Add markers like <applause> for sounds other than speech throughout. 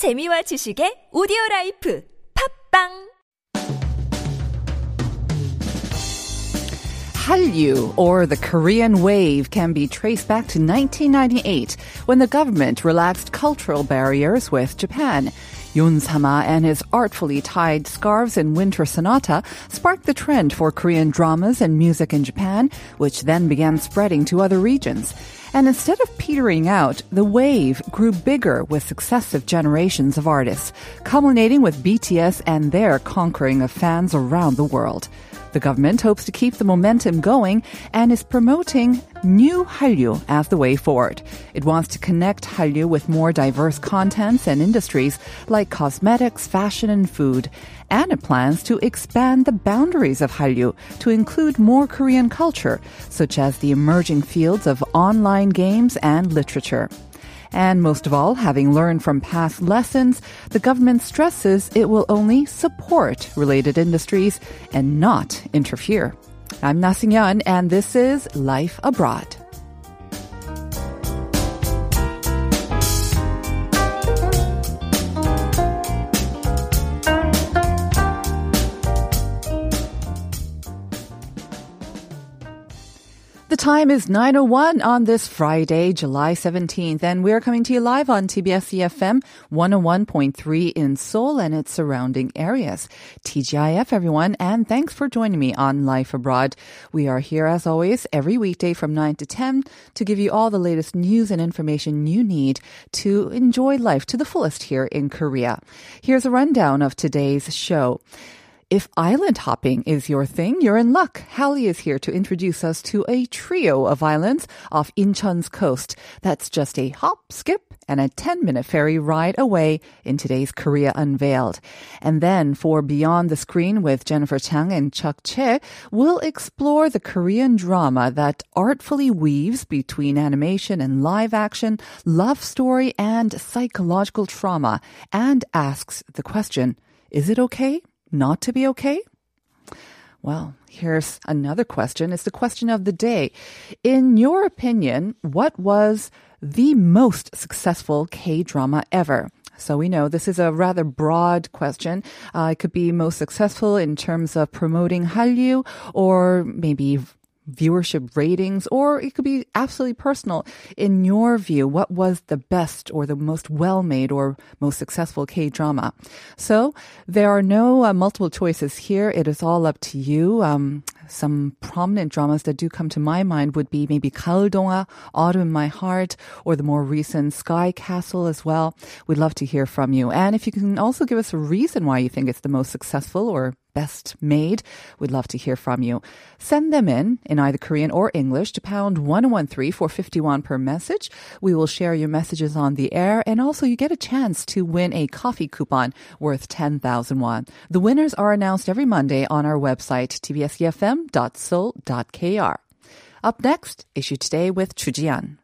재미와 지식의 오디오 라이프 팝빵 Hallyu, or the Korean Wave, can be traced back to 1998 when the government relaxed cultural barriers with Japan. Yon-sama and his artfully tied scarves in Winter Sonata sparked the trend for Korean dramas and music in Japan, which then began spreading to other regions. And instead of petering out, the wave grew bigger with successive generations of artists, culminating with BTS and their conquering of fans around the world. The government hopes to keep the momentum going and is promoting new Hallyu as the way forward. It wants to connect Hallyu with more diverse contents and industries like cosmetics, fashion, and food. And it plans to expand the boundaries of Hallyu to include more Korean culture, such as the emerging fields of online games and literature. And most of all, having learned from past lessons, the government stresses it will only support related industries and not interfere. I'm Na Young, and this is Life Abroad. Time is 9.01 on this Friday, July 17th, and we're coming to you live on TBS EFM 101.3 in Seoul and its surrounding areas. TGIF, everyone, and thanks for joining me on Life Abroad. We are here, as always, every weekday from 9 to 10 to give you all the latest news and information you need to enjoy life to the fullest here in Korea. Here's a rundown of today's show. If island hopping is your thing, you're in luck. Hallie is here to introduce us to a trio of islands off Incheon's coast. That's just a hop, skip, and a 10 minute ferry ride away in today's Korea Unveiled. And then for Beyond the Screen with Jennifer Chang and Chuck Che, we'll explore the Korean drama that artfully weaves between animation and live action, love story, and psychological trauma, and asks the question, is it okay? Not to be okay? Well, here's another question. It's the question of the day. In your opinion, what was the most successful K drama ever? So we know this is a rather broad question. Uh, it could be most successful in terms of promoting Hallyu or maybe viewership ratings, or it could be absolutely personal. In your view, what was the best or the most well made or most successful K drama? So there are no uh, multiple choices here. It is all up to you. Um, some prominent dramas that do come to my mind would be maybe Kaldonga, Autumn in My Heart, or the more recent Sky Castle as well. We'd love to hear from you. And if you can also give us a reason why you think it's the most successful or best made, we'd love to hear from you. Send them in in either Korean or English to pound 1013 for 51 per message. We will share your messages on the air and also you get a chance to win a coffee coupon worth 10,000 won. The winners are announced every Monday on our website, tbsefm.seoul.kr. Up next, issue today with Chu Jian.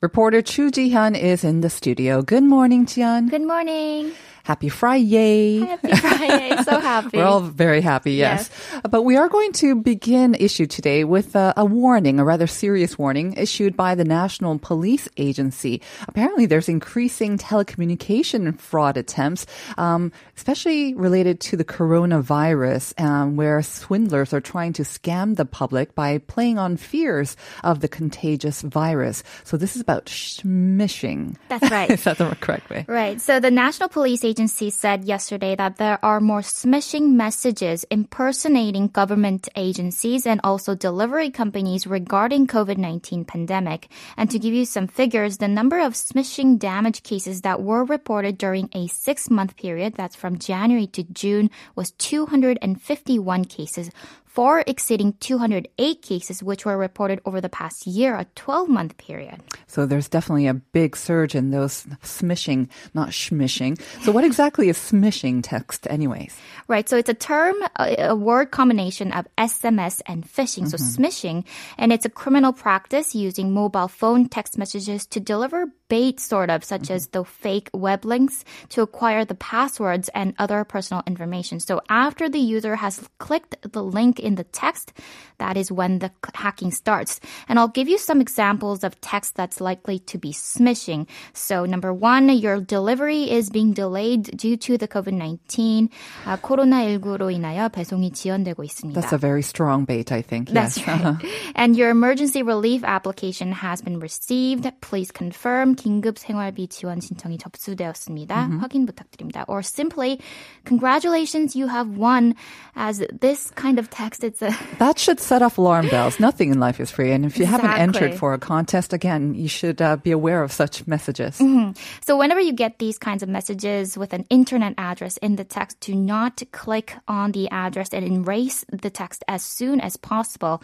Reporter Chu Ji-hyun is in the studio. Good morning, Jian. Good morning. Happy Friday. Happy Friday. <laughs> so happy. We're all very happy, yes. yes. But we are going to begin issue today with a, a, warning, a rather serious warning issued by the National Police Agency. Apparently, there's increasing telecommunication fraud attempts, um, especially related to the coronavirus, um, where swindlers are trying to scam the public by playing on fears of the contagious virus. So this is about smishing. That's <laughs> right. is that the correct way? Right. So the National Police Agency said yesterday that there are more smishing messages impersonating government agencies and also delivery companies regarding COVID-19 pandemic. And to give you some figures, the number of smishing damage cases that were reported during a six-month period, that's from January to June, was 251 cases, far exceeding 208 cases, which were reported over the past year, a 12 month period. So there's definitely a big surge in those smishing, not schmishing. So what exactly is smishing text, anyways? Right. So it's a term, a, a word combination of SMS and phishing. Mm-hmm. So smishing, and it's a criminal practice using mobile phone text messages to deliver bait, sort of, such mm-hmm. as the fake web links to acquire the passwords and other personal information. So after the user has clicked the link in the text, that is when the hacking starts. And I'll give you some examples of text that's likely to be smishing. So number one, your delivery is being delayed due to the COVID-19. Uh, 코로나19로 인하여 배송이 지연되고 있습니다. That's a very strong bait, I think. That's yes. right. <laughs> and your emergency relief application has been received. Please confirm 긴급 생활비 지원 신청이 접수되었습니다. 확인 부탁드립니다. Or simply, congratulations, you have won. As this kind of text, it's a <laughs> That should set off alarm bells. Nothing in life is free. And if you haven't entered for a contest, again, you should uh, be aware of such messages. So whenever you get these kinds of messages with an internet address in the text, do not click on the address and erase the text as soon as possible.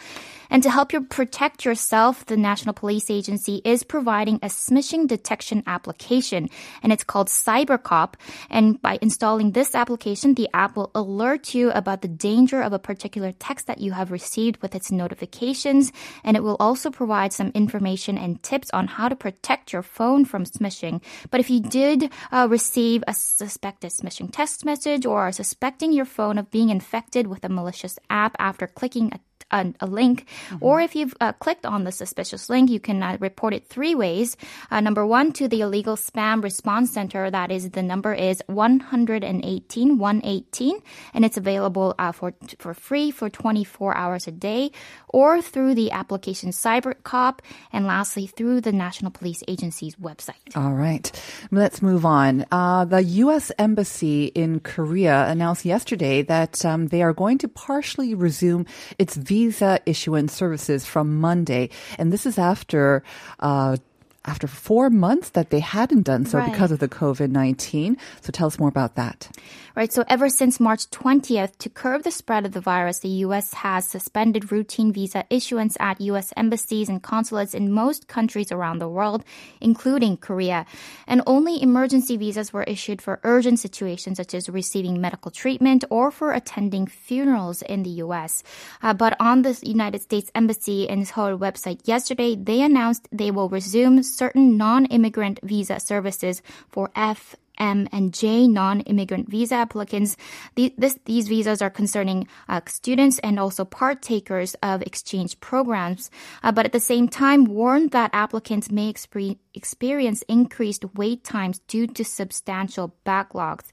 And to help you protect yourself, the National Police Agency is providing a smishing detection application, and it's called CyberCop. And by installing this application, the app will alert you about the danger of a particular text that you have received with its notifications, and it will also provide some information and tips on how to protect your phone from smishing. But if you did uh, receive a suspected smishing text message or are suspecting your phone of being infected with a malicious app after clicking a a, a link, or if you've uh, clicked on the suspicious link, you can uh, report it three ways. Uh, number one, to the illegal spam response center. That is, the number is 118 118, and it's available uh, for for free for 24 hours a day, or through the application CyberCop, and lastly through the National Police Agency's website. All right. Let's move on. Uh, the U.S. Embassy in Korea announced yesterday that um, they are going to partially resume its visa issuance services from Monday. And this is after. Uh, after four months that they hadn't done so Right. because of the COVID 19. So tell us more about that. Right. So ever since March 20th, to curb the spread of the virus, the U.S. has suspended routine visa issuance at U.S. embassies and consulates in most countries around the world, including Korea. And only emergency visas were issued for urgent situations such as receiving medical treatment or for attending funerals in the U.S. Uh, but on the United States Embassy and Seoul website yesterday, they announced they will resume certain non-immigrant visa services for F, M and J non-immigrant visa applicants. The, this, these visas are concerning uh, students and also partakers of exchange programs, uh, but at the same time warned that applicants may expe- experience increased wait times due to substantial backlogs.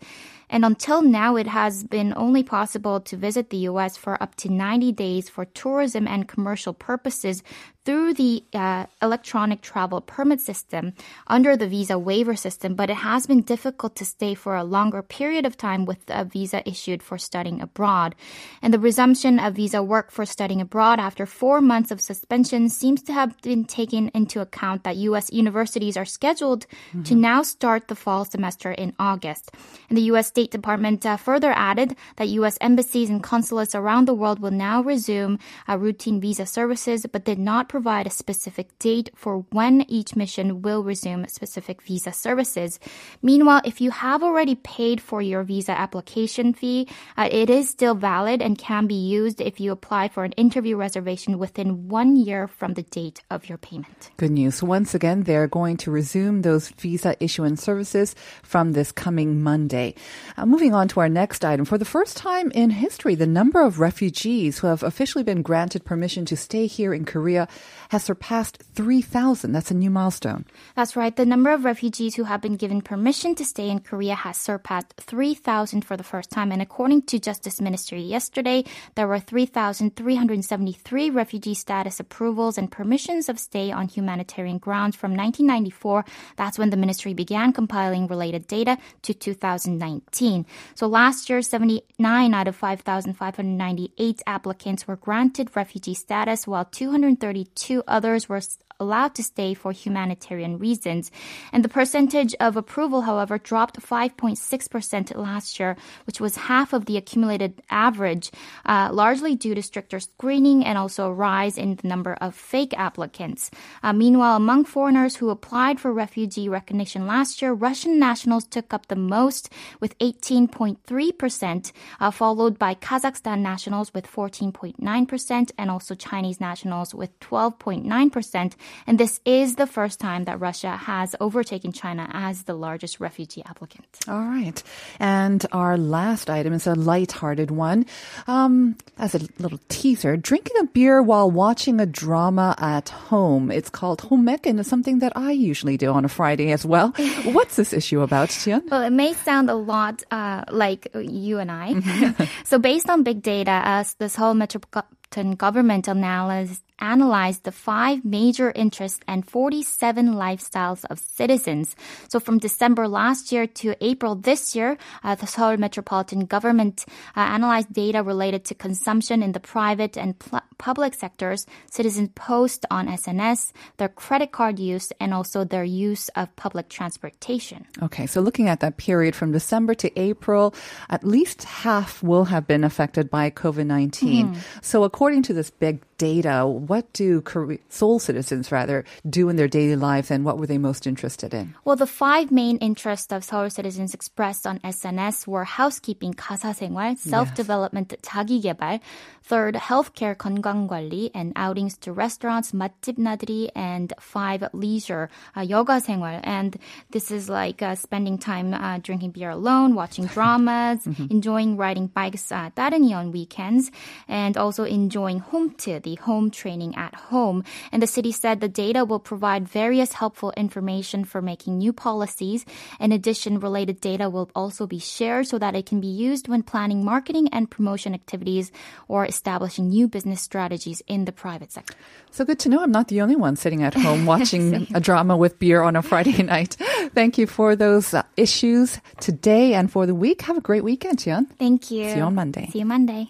And until now, it has been only possible to visit the U.S. for up to 90 days for tourism and commercial purposes through the uh, electronic travel permit system under the visa waiver system, but it has been difficult to stay for a longer period of time with a visa issued for studying abroad. And the resumption of visa work for studying abroad after four months of suspension seems to have been taken into account that U.S. universities are scheduled to now start the fall semester in August. And the U.S. State Department uh, further added that U.S. embassies and consulates around the world will now resume uh, routine visa services, but did not provide a specific date for when each mission will resume specific visa services. Meanwhile, if you have already paid for your visa application fee, uh, it is still valid and can be used if you apply for an interview reservation within one year from the date of your payment. Good news. Once again, they're going to resume those visa issuance services from this coming Monday. Uh, moving on to our next item. For the first time in history, the number of refugees who have officially been granted permission to stay here in Korea has surpassed 3,000. That's a new milestone. That's right. The number of refugees who have been given permission to stay in Korea has surpassed 3,000 for the first time. And according to Justice Ministry yesterday, there were 3,373 refugee status approvals and permissions of stay on humanitarian grounds from 1994. That's when the ministry began compiling related data to 2019. So last year, 79 out of 5,598 applicants were granted refugee status, while 232 others were allowed to stay for humanitarian reasons. And the percentage of approval, however, dropped 5.6% last year, which was half of the accumulated average, uh, largely due to stricter screening and also a rise in the number of fake applicants. Uh, meanwhile, among foreigners who applied for refugee recognition last year, Russian nationals took up the most with 18.3%, uh, followed by Kazakhstan nationals with 14.9% and also Chinese nationals with 12.9%. And this is the first time that Russia has overtaken China as the largest refugee applicant. All right. And our last item is a light-hearted one. Um, as a little teaser, drinking a beer while watching a drama at home. It's called homek and it's something that I usually do on a Friday as well. <laughs> What's this issue about, Tian? Well, it may sound a lot uh, like you and I. <laughs> so, based on big data, as this whole metropolitan government analysis analyzed the five major interests and 47 lifestyles of citizens. So from December last year to April this year, uh, the Seoul metropolitan government uh, analyzed data related to consumption in the private and pl- public sectors, citizens post on SNS, their credit card use, and also their use of public transportation. Okay, so looking at that period from December to April, at least half will have been affected by COVID 19. Mm. So according to this big data, what do Seoul citizens rather do in their daily lives and what were they most interested in? Well, the five main interests of Seoul citizens expressed on SNS were housekeeping, 가사생활, self-development, yes. 자기개발, third, healthcare, 건강관리, and outings to restaurants, 맛집 나들이, and five, leisure, uh, yoga 생활. And this is like uh, spending time uh, drinking beer alone, watching <laughs> dramas, mm-hmm. enjoying riding bikes, uh, 따릉이 on weekends, and also enjoying home the the home training at home. And the city said the data will provide various helpful information for making new policies. In addition, related data will also be shared so that it can be used when planning marketing and promotion activities or establishing new business strategies in the private sector. So good to know I'm not the only one sitting at home <laughs> watching a drama with beer on a Friday <laughs> night. Thank you for those uh, issues today and for the week. Have a great weekend, Tian. Thank you. See you on Monday. See you Monday.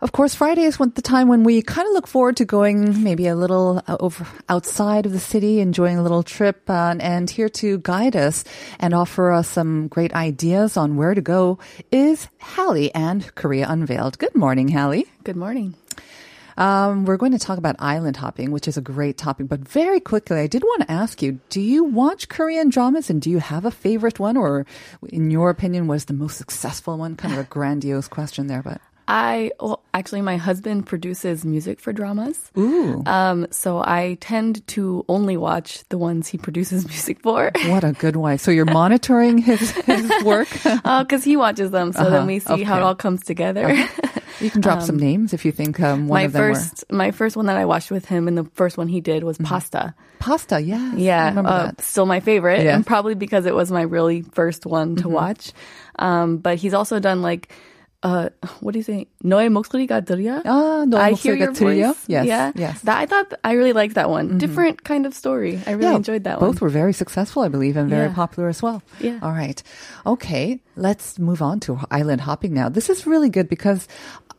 of course, Friday is the time when we kind of look forward to going maybe a little uh, over outside of the city, enjoying a little trip, uh, and here to guide us and offer us some great ideas on where to go is Hallie and Korea Unveiled. Good morning, Hallie. Good morning. Um, we're going to talk about island hopping, which is a great topic. But very quickly, I did want to ask you: Do you watch Korean dramas, and do you have a favorite one, or, in your opinion, was the most successful one? Kind of a grandiose question there, but I well, actually my husband produces music for dramas. Ooh. Um, so I tend to only watch the ones he <laughs> produces music for. What a good wife! So you're monitoring his his <laughs> work because uh, he watches them. So uh-huh. then we see okay. how it all comes together. Uh-huh. You can drop <laughs> um, some names if you think um, one my of them first, were. My first one that I watched with him, and the first one he did was mm-hmm. Pasta. Pasta, yeah, yeah, uh, still my favorite, yes. and probably because it was my really first one to mm-hmm. watch. Um, but he's also done like uh, what do you say? 너의 목소리가 들려? Ah, 너의 I hear your 들려? voice. Yes, yeah, yes. That I thought I really liked that one. Mm-hmm. Different kind of story. I really yeah, enjoyed that both one. Both were very successful, I believe, and very yeah. popular as well. Yeah. All right. Okay, let's move on to island hopping now. This is really good because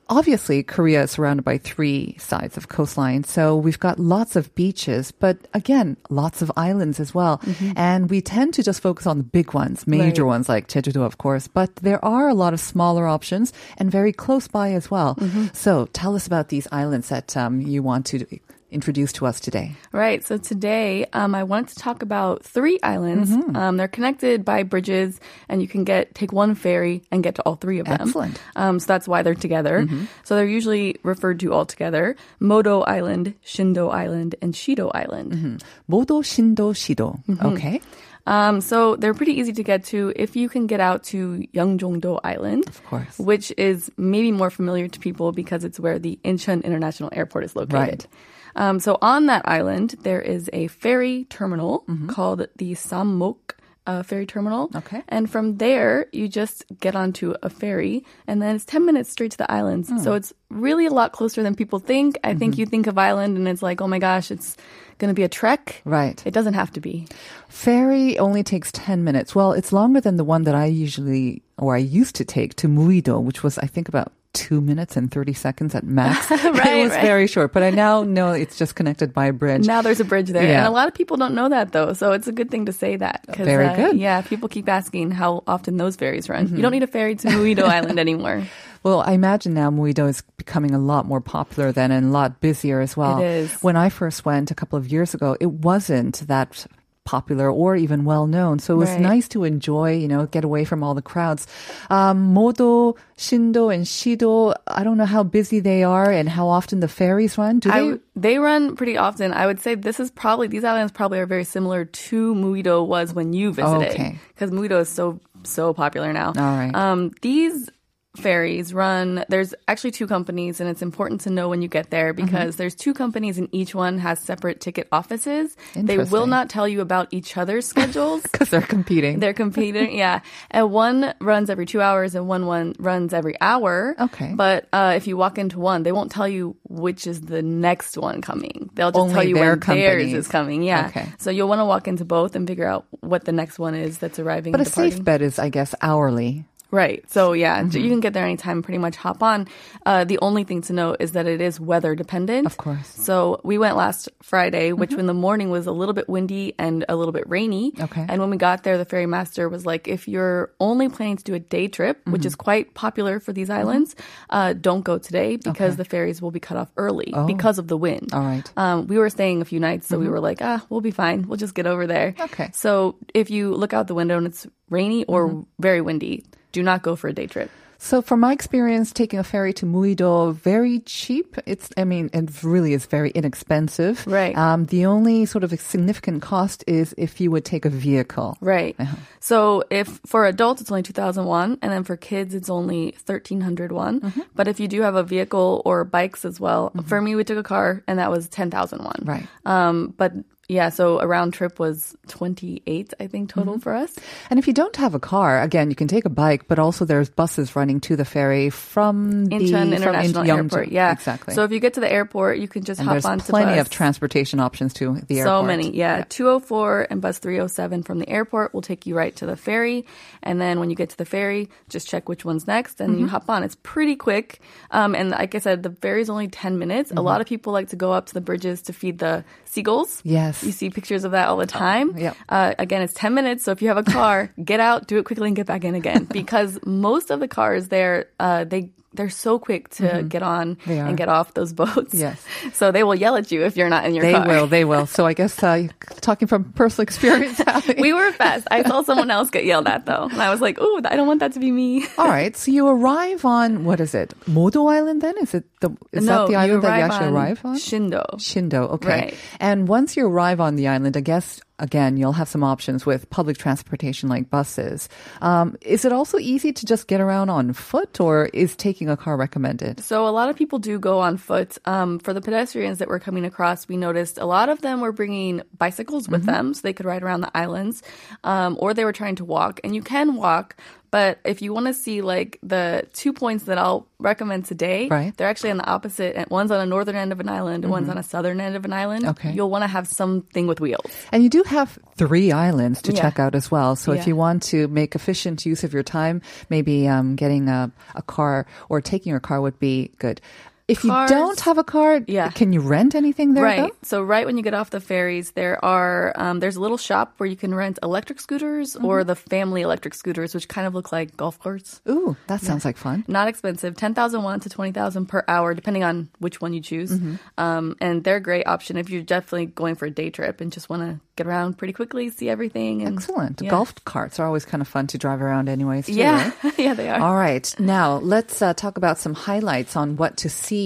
obviously Korea is surrounded by three sides of coastline. So we've got lots of beaches, but again, lots of islands as well. Mm-hmm. And we tend to just focus on the big ones, major right. ones like Jeju-do, of course, but there are a lot of smaller options and very close by as well. Mm-hmm. So tell us about these islands that um, you want to introduced to us today? Right. So today, um, I wanted to talk about three islands. Mm-hmm. Um, they're connected by bridges, and you can get take one ferry and get to all three of them. Excellent. Um, so that's why they're together. Mm-hmm. So they're usually referred to all together: Modo Island, Shindo Island, and Shido Island. Mm-hmm. Modo, Shindo, Shido. Mm-hmm. Okay. Um, so they're pretty easy to get to if you can get out to Yeongjongdo Island, of course, which is maybe more familiar to people because it's where the Incheon International Airport is located. Right. Um, so on that island, there is a ferry terminal mm-hmm. called the Sammok uh, ferry terminal. Okay. And from there, you just get onto a ferry, and then it's 10 minutes straight to the islands. Mm. So it's really a lot closer than people think. I mm-hmm. think you think of island, and it's like, oh my gosh, it's going to be a trek. Right. It doesn't have to be. Ferry only takes 10 minutes. Well, it's longer than the one that I usually or I used to take to Muido, which was I think about two minutes and 30 seconds at max. <laughs> Right, it was right. very short, but I now know it's just connected by a bridge. Now there's a bridge there, Yeah. and a lot of people don't know that though. So it's a good thing to say that. Very uh, good. Yeah, people keep asking how often those ferries run. Mm-hmm. You don't need a ferry to Muido <laughs> Island anymore. Well, I imagine now Muido is becoming a lot more popular then and a lot busier as well. It is. When I first went a couple of years ago, it wasn't that popular or even well known. So it was Right. nice to enjoy, you know, get away from all the crowds. Um, Modo, Shindo, and Shido, I don't know how busy they are and how often the ferries run. Do they? I, they run pretty often. I would say this is probably these islands probably are very similar to Muido was when you visited, Okay. because Muido is so so popular now. All right. Um, these ferries run. There's actually two companies, and it's important to know when you get there Mm-hmm. because there's two companies, and each one has separate ticket offices. They will not tell you about each other's schedules. <laughs> Because they're competing. They're competing, yeah. And one runs every two hours, and one one runs every hour. Okay. But uh, if you walk into one, they won't tell you which is the next one coming. They'll just Only tell you when theirs is coming. Yeah. Okay. So you'll want to walk into both and figure out what the next one is that's arriving. but a departing. safe bet is, I guess, hourly. Right. So yeah, Mm-hmm. you can get there anytime, pretty much hop on. Uh, the only thing to note is that it is weather dependent. Of course. Mm-hmm. So we went last Friday, which in the morning was a little bit windy and a little bit rainy. Okay. And when we got there, the ferry master was like, if you're only planning to do a day trip, which Mm-hmm. is quite popular for these islands, uh, don't go today because the ferries will be cut off early because of the wind. Oh. All right. Mm-hmm. Um, we were staying a few nights, so we were like, ah, we'll be fine. We'll just get over there. Okay. So if you look out the window and it's rainy or Mm-hmm. very windy, do not go for a day trip. So from my experience taking a ferry to Muido, very cheap. It's, I mean, it really is very inexpensive. Right. Um, the only sort of significant cost is if you would take a vehicle. Right. Uh-huh. So if for adults it's only 2001 and then for kids it's only 1301. Mm-hmm. But if you do have a vehicle or bikes as well, for me we took a car and that was 10,001. Right. Um but yeah, so a round trip was 28 I think total Mm-hmm. for us. And if you don't have a car, again, you can take a bike, but also there's buses running to the ferry from the Incheon from International In- Airport. Yeongju. Yeah. exactly. So if you get to the airport, you can just and hop there's on plenty to of transportation options to the airport. So many, yeah. 204 and bus 307 from the airport will take you right to the ferry. And then when you get to the ferry, just check which one's next and you Mm-hmm. hop on. It's pretty quick. Um, and like I said, the ferry's only 10 minutes. Mm-hmm. A lot of people like to go up to the bridges to feed the seagulls. Yes. You see pictures of that all the time. yep. Uh, again, it's 10 minutes. So if you have a car, <laughs> get out, do it quickly and get back in again. <laughs> Because most of the cars there, uh, they, they're so quick to get on Mm-hmm. They are. and get off those boats. Yes. <laughs> So they will yell at you if you're not in your They car. will, they will. <laughs> So I guess uh, talking from personal experience, <laughs> We were fast. I saw someone else get yelled at though, and I was like, "Oh, I don't want that to be me." All right, so you arrive on what is it? Modo Island? Then is it the is no, that the island that you actually on arrive on? Shindo. Shindo, okay. Right. And once you arrive on the island, I guess again you'll have some options with public transportation like buses. Um, is it also easy to just get around on foot, or is taking a car recommended? So a lot of people do go on foot. Um, for the pedestrians that were coming across, we noticed a lot of them were bringing bicycles with Mm-hmm. them, so they could ride around the islands, um, or they were trying to walk. And you can walk, but if you want to see like the two points that I'll recommend today, Right. they're actually on the opposite. One's on a northern end of an island, and one's on a southern end of an island. Mm-hmm. Okay. You'll want to have something with wheels. And you do have three islands to Yeah. check out as well. So if you want to make efficient use of your time, maybe um, getting a, a car or taking your car would be good. If you don't have a car, Yeah. can you rent anything there? right. though? So right when you get off the ferries, there are um, there's a little shop where you can rent electric scooters or the family electric scooters, which kind of look like golf carts. Ooh, that sounds like fun. Not expensive, ten thousand won to twenty thousand per hour, depending on which one you choose. Um, and they're a great option if you're definitely going for a day trip and just want to get around pretty quickly, see everything. And, Excellent. Yeah. Golf carts are always kind of fun to drive around, anyways. Too, Yeah, right? <laughs> yeah, they are. All right. Now let's uh, talk about some highlights on what to see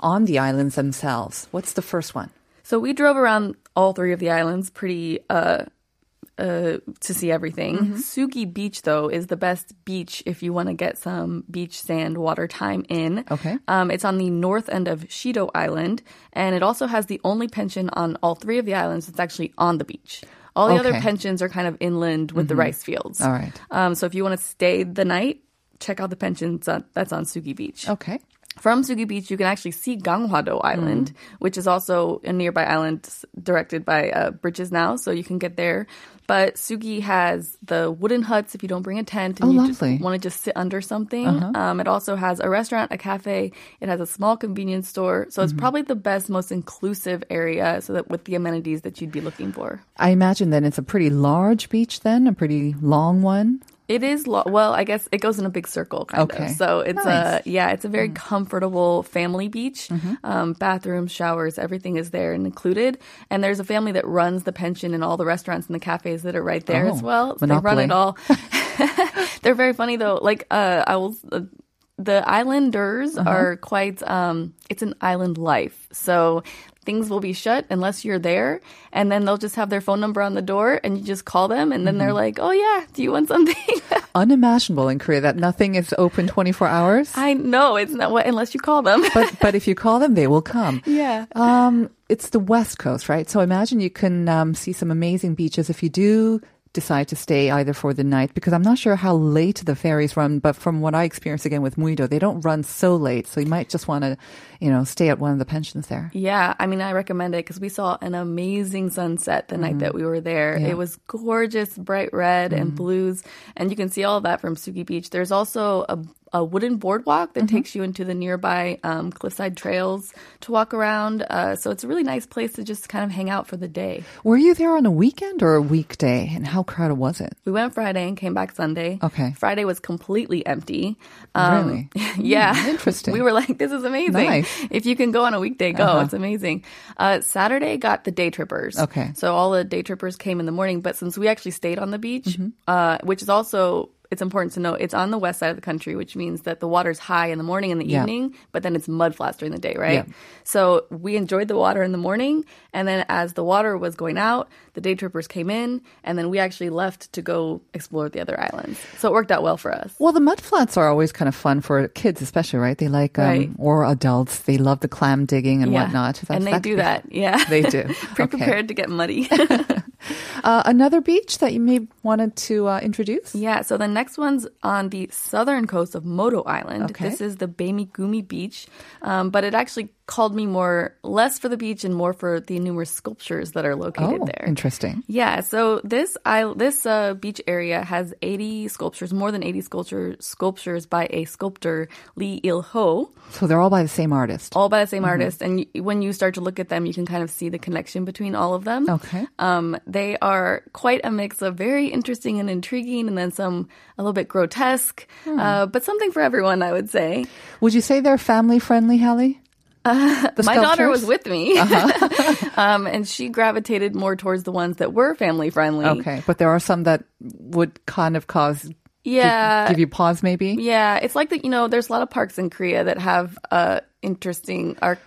on the islands themselves. What's the first one? So we drove around all three of the islands pretty uh, uh, to see everything. Sugi Beach, though, is the best beach if you want to get some beach sand water time in. Okay. Um, it's on the north end of Shido Island, and it also has the only pension on all three of the islands that's actually on the beach. All the other pensions are kind of inland with the rice fields. All right. Um, so if you want to stay the night, check out the pensions on, that's on Sugi Beach. Okay. From Sugi Beach, you can actually see Ganghwado Island, which is also a nearby island directed by uh, bridges now, so you can get there. But Sugi has the wooden huts if you don't bring a tent and Oh, you. Uh-huh. want to just sit under something. Um, it also has a restaurant, a cafe. It has a small convenience store, so it's Mm-hmm. probably the best, most inclusive area. So that with the amenities that you'd be looking for. I imagine then it's a pretty large beach then, a pretty long one. It is lo- well, I guess it goes in a big circle, kind Okay. of. So it's Nice. a yeah, it's a very comfortable family beach. Um, bathrooms, showers, everything is there and included. And there's a family that runs the pension and all the restaurants and the cafes that are right there Oh, as well. So they run it all. <laughs> <laughs> They're very funny though. Like uh, I will. Uh, the islanders Uh-huh. are quite um it's an island life so things will be shut unless you're there and then they'll just have their phone number on the door and you just call them and then they're Mm-hmm. like oh yeah do you want something <laughs> Unimaginable in Korea that nothing is open 24 hours. I know it's not what unless you call them. but <laughs> but if you call them, they will come. yeah. Um, it's the West Coast, right? So imagine you can um, see some amazing beaches if you do decide to stay either for the night because I'm not sure how late the ferries run, but from what I experienced again with Muido, they don't run so late. So you might just want to, you know, stay at one of the pensions there. Yeah, I mean, I recommend it because we saw an amazing sunset the night that we were there. Mm-hmm. Yeah. Mm-hmm. It was gorgeous, bright red and blues, and you can see all that from Sugi Beach. There's also a, a wooden boardwalk that Mm-hmm. takes you into the nearby um, cliffside trails to walk around. Uh, so it's a really nice place to just kind of hang out for the day. Were you there on a weekend or a weekday? And how crowded was it? We went Friday and came back Sunday. Okay. Friday was completely empty. Um, Really? <laughs> yeah. Mm, interesting. We were like, this is amazing. Nice. If you can go on a weekday, go. Uh-huh. It's amazing. Uh, Saturday got the day trippers. Okay. So all the day trippers came in the morning, but since we actually stayed on the beach, Mm-hmm. uh, which is also it's important to know it's on the west side of the country, which means that the water's high in the morning and the Yeah. evening, but then it's mud flats during the day, right? Yeah. So we enjoyed the water in the morning, and then as the water was going out, the day trippers came in, and then we actually left to go explore the other islands. So it worked out well for us. Well, the mud flats are always kind of fun for kids, especially, right? They like, um, Right. or adults. They love the clam digging and Yeah. whatnot. That's- and they do that. Yeah. They do. <laughs> Pre Okay. prepared to get muddy. <laughs> <laughs> Uh, another beach that you may wanted to uh, introduce? Yeah, so the next one's on the southern coast of Modo Island. Okay. This is the Beimigumi Beach, um, but it actually called me more less for the beach and more for the numerous sculptures that are located Oh, there. interesting. Yeah, so this I this uh, beach area has 80 sculptures, more than 80 sculpture sculptures by a sculptor Lee Il Ho, So they're all by the same artist. all by the same artist. And y- when you start to look at them, you can kind of see the connection between all of them. Okay. Um, they are quite a mix of very interesting and intriguing, and then some a little bit grotesque, Hmm. uh, but something for everyone, I would say. Would you say they're family friendly, Hallie? The My daughter was with me, Uh-huh. <laughs> um, and she gravitated more towards the ones that were family friendly. Okay, but there are some that would kind of cause Yeah. give you pause, maybe. yeah, it's like that. You know, there's a lot of parks in Korea that have uh, interesting arc.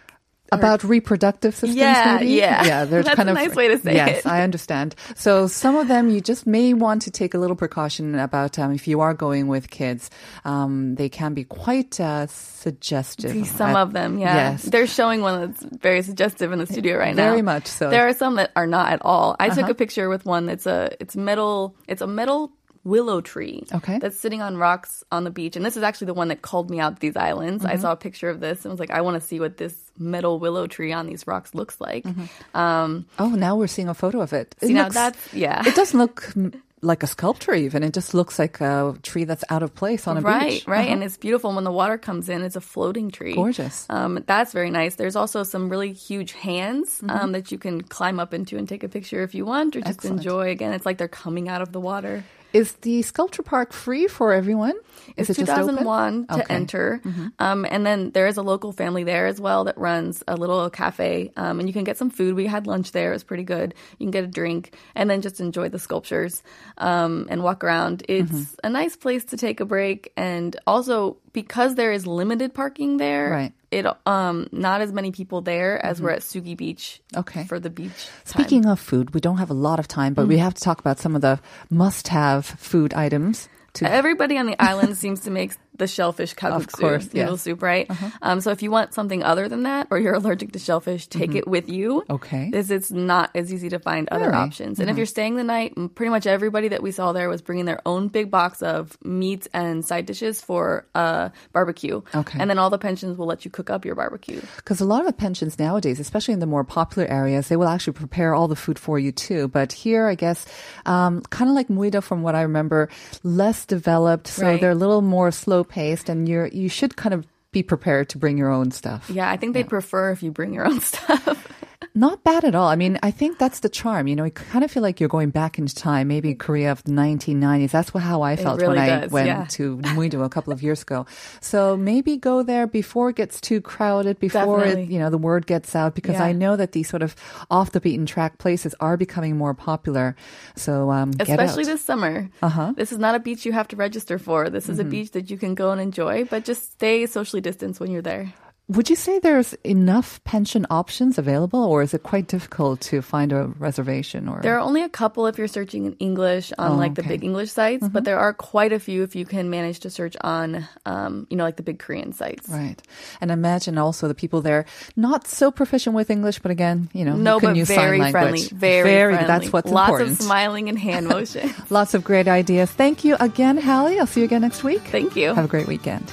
About reproductive systems, Yeah, maybe. yeah. yeah. They're <laughs> That's kind a of nice way to say it. yes, it. I understand. So some of them you just may want to take a little precaution about um, if you are going with kids. Um, they can be quite uh, suggestive. Some at- of them, yeah. Yes. They're showing one that's very suggestive in the studio right now. Very much so. Uh-huh. There are some that are not at all. I took a picture with one that's a it's metal it's a metal willow tree Okay. that's sitting on rocks on the beach and this is actually the one that called me out these islands Mm-hmm. i saw a picture of this and was like i want to see what this metal willow tree on these rocks looks like Mm-hmm. um Oh, now we're seeing a photo of it. It see now that's yeah It doesn't look like a sculpture even. It just looks like a tree that's out of place on a right beach. right Uh-huh. and it's beautiful and when the water comes in it's a floating tree Gorgeous. Um, that's very nice. There's also some really huge hands Mm-hmm. um, that you can climb up into and take a picture if you want, or just Excellent. enjoy. Again, it's like they're coming out of the water. Is the sculpture park free for everyone? Is It's it just open? 2001 to Okay. Mm-hmm. enter, um, and then there is a local family there as well that runs a little cafe, um, and you can get some food. We had lunch there; it was pretty good. You can get a drink and then just enjoy the sculptures um, and walk around. It's Mm-hmm. a nice place to take a break, and also because there is limited parking there, Right. It um not as many people there as we're at Sugi Beach. Mm-hmm. Okay. for the beach. time. Speaking of food, we don't have a lot of time, but we Mm-hmm. have to talk about some of the must-have food items. To Everybody on the island <laughs> seems to make the shellfish kalguksu course, noodle yes. Uh-huh. soup, right? Um, so if you want something other than that, or you're allergic to shellfish, take it with you. Mm-hmm. Okay. This it's not as easy to find other Really? Uh-huh. options. And if you're staying the night, pretty much everybody that we saw there was bringing their own big box of meats and side dishes for uh, barbecue. Okay. And then all the pensions will let you cook up your barbecue. Because a lot of pensions nowadays, especially in the more popular areas, they will actually prepare all the food for you too. But here, I guess, um, kind of like Muido, from what I remember, less developed, so Right. they're a little more slow paced, and you're you should kind of be prepared to bring your own stuff. Yeah, I think they'd prefer if you bring your own <laughs> stuff. Not bad at all. I mean, I think that's the charm. You know, you kind of feel like you're going back into time, maybe Korea of the 1990s. That's how I felt really when I went yeah. to Muido a couple of years ago. So maybe go there before it gets too crowded, before it, you know, the word gets out, because Yeah. I know that these sort of off the beaten track places are becoming more popular. So um, get Especially this summer. Uh-huh. This is not a beach you have to register for. This is Mm-hmm. a beach that you can go and enjoy, but just stay socially distanced when you're there. Would you say there's enough pension options available, or is it quite difficult to find a reservation? Or There are only a couple if you're searching in English on Oh, like the okay. big English sites, but there are quite a few if you can manage to search on, um, you know, like the big Korean sites. Right. And imagine also the people there not so proficient with English, but again, you know, No, you can but use very sign friendly. language. Very, friendly. That's what's Lots important. of smiling and hand <laughs> motion. Lots of great ideas. Thank you again, Hallie. I'll see you again next week. Thank you. Have a great weekend.